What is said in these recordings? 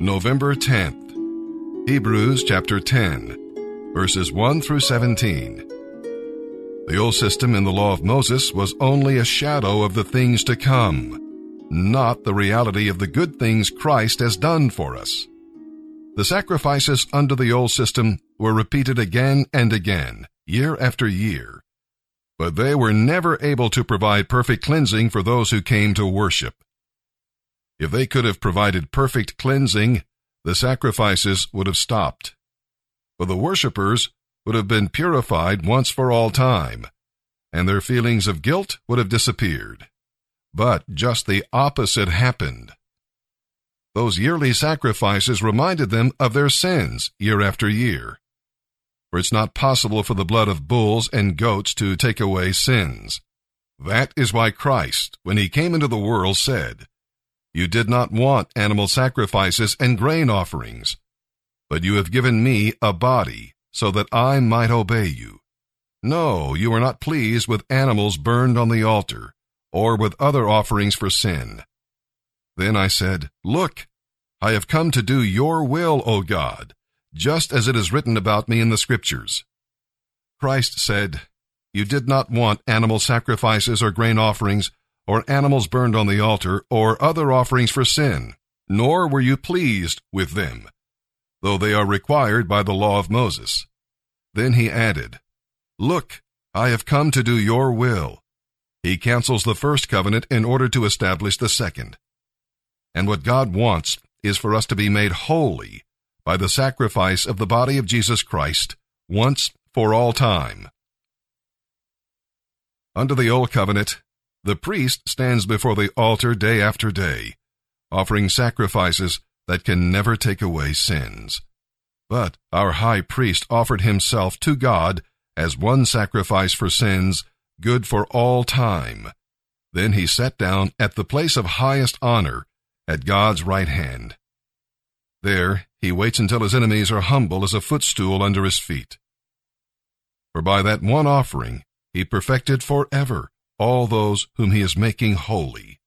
November 10th. Hebrews chapter 10, verses 1 through 17. The old system in the law of Moses was only a shadow of the things to come, not the reality of the good things Christ has done for us. The sacrifices under the old system were repeated again and again, year after year, but they were never able to provide perfect cleansing for those who came to worship. If they could have provided perfect cleansing, the sacrifices would have stopped. For the worshippers would have been purified once for all time, and their feelings of guilt would have disappeared. But just the opposite happened. Those yearly sacrifices reminded them of their sins year after year. For it's not possible for the blood of bulls and goats to take away sins. That is why Christ, when he came into the world, said, you did not want animal sacrifices and grain offerings, but you have given me a body so that I might obey you. No, you are not pleased with animals burned on the altar or with other offerings for sin. Then I said, Look, I have come to do your will, O God, just as it is written about me in the Scriptures. Christ said, You did not want animal sacrifices or grain offerings, or animals burned on the altar, or other offerings for sin, nor were you pleased with them, though they are required by the law of Moses. Then he added, Look, I have come to do your will. He cancels the first covenant in order to establish the second. And what God wants is for us to be made holy by the sacrifice of the body of Jesus Christ once for all time. Under the Old Covenant, the priest stands before the altar day after day, offering sacrifices that can never take away sins. But our high priest offered himself to God as one sacrifice for sins, good for all time. Then he sat down at the place of highest honor at God's right hand. There he waits until his enemies are humble as a footstool under his feet. For by that one offering he perfected forever all those whom he is making holy.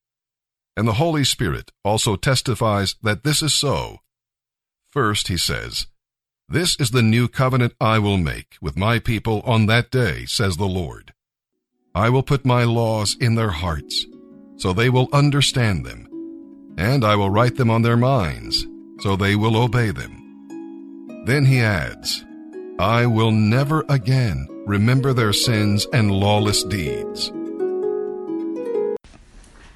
And the Holy Spirit also testifies that this is so. First, he says, This is the new covenant I will make with my people on that day, says the Lord. I will put my laws in their hearts, so they will understand them, and I will write them on their minds, so they will obey them. Then he adds, I will never again remember their sins and lawless deeds.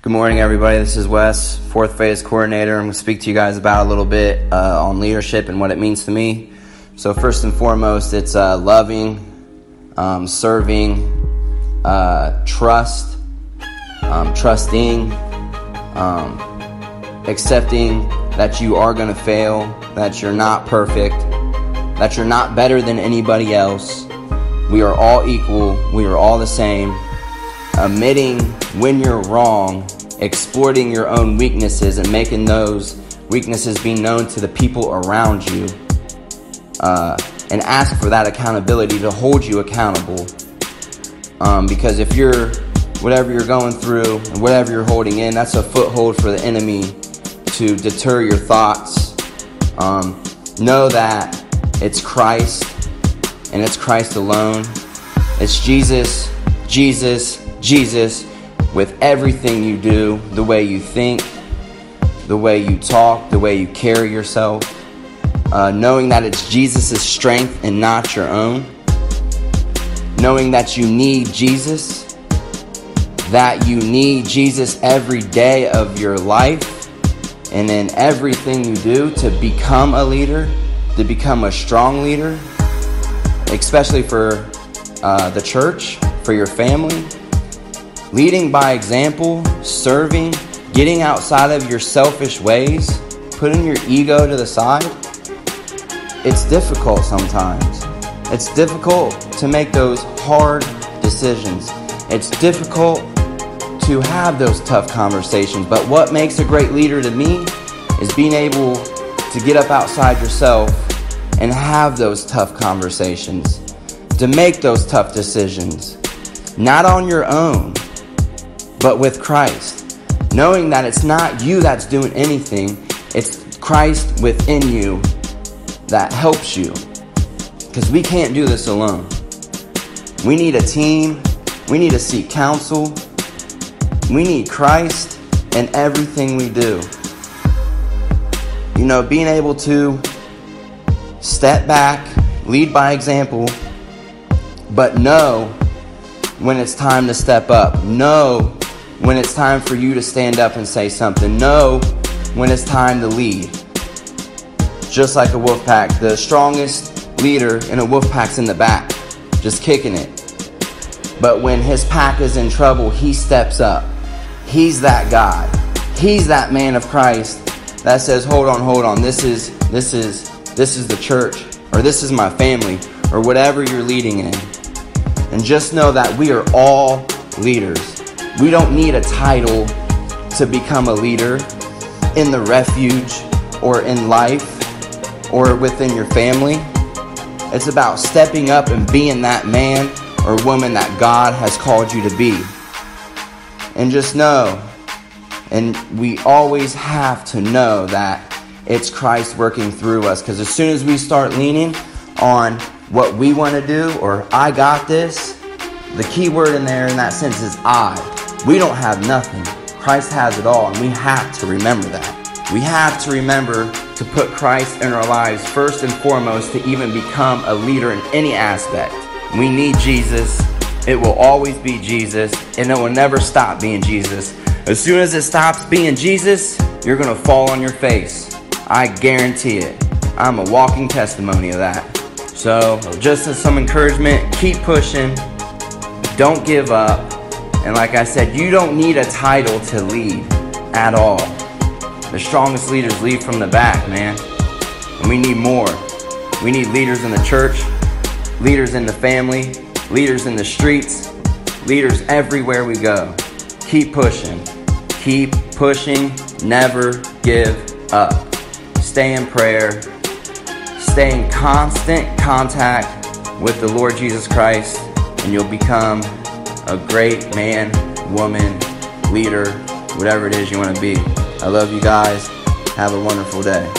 Good morning, everybody. This is Wes, fourth phase coordinator. I'm going to speak to you guys about a little bit uh, on leadership and what it means to me. So, first and foremost, it's uh, loving, um, serving, uh, trust, um, trusting, um, accepting that you are going to fail, that you're not perfect, that you're not better than anybody else. We are all equal, we are all the same. Admitting when you're wrong exploiting your own weaknesses and making those weaknesses be known to the people around you uh, and ask for that accountability to hold you accountable. Um, because if you're whatever you're going through and whatever you're holding in that's a foothold for the enemy to deter your thoughts. Um, know that it's christ and it's christ alone. It's jesus jesus jesus with everything you do, the way you think, the way you talk, the way you carry yourself, uh, knowing that it's Jesus' strength and not your own, knowing that you need Jesus, that you need Jesus every day of your life, and in everything you do to become a leader, to become a strong leader, especially for uh, the church, for your family Leading by example, serving, getting outside of your selfish ways, putting your ego to the side, it's difficult sometimes. It's difficult to make those hard decisions. It's difficult to have those tough conversations. But what makes a great leader to me is being able to get up outside yourself and have those tough conversations, to make those tough decisions, not on your own, but with Christ. Knowing that it's not you that's doing anything, it's Christ within you that helps you. Because we can't do this alone. We need a team. We need to seek counsel. We need Christ in everything we do. You know, being able to step back, lead by example, but know when it's time to step up. Know when it's time for you to stand up and say something. Know when it's time to lead. Just like a wolf pack, the strongest leader in a wolf pack's in the back, just kicking it. But when his pack is in trouble, he steps up. He's that guy. He's that man of Christ that says, "Hold on, hold on. This is this is this is the church or this is my family or whatever you're leading in." And just know that we are all leaders. We don't need a title to become a leader in the refuge or in life or within your family. It's about stepping up and being that man or woman that God has called you to be. And just know, and we always have to know that it's Christ working through us. Because as soon as we start leaning on what we want to do or I got this, the key word in there in that sense is I. We don't have nothing. Christ has it all, and we have to remember that. We have to remember to put Christ in our lives first and foremost to even become a leader in any aspect. We need Jesus. It will always be Jesus, and it will never stop being Jesus. As soon as it stops being Jesus, you're going to fall on your face. I guarantee it. I'm a walking testimony of that. So, just as some encouragement, keep pushing. Don't give up. And like I said, you don't need a title to lead at all. The strongest leaders lead from the back, man. And we need more. We need leaders in the church, leaders in the family, leaders in the streets, leaders everywhere we go. Keep pushing. Keep pushing. Never give up. Stay in prayer. Stay in constant contact with the Lord Jesus Christ and you'll become a great man, woman, leader, whatever it is you want to be. I love you guys. Have a wonderful day.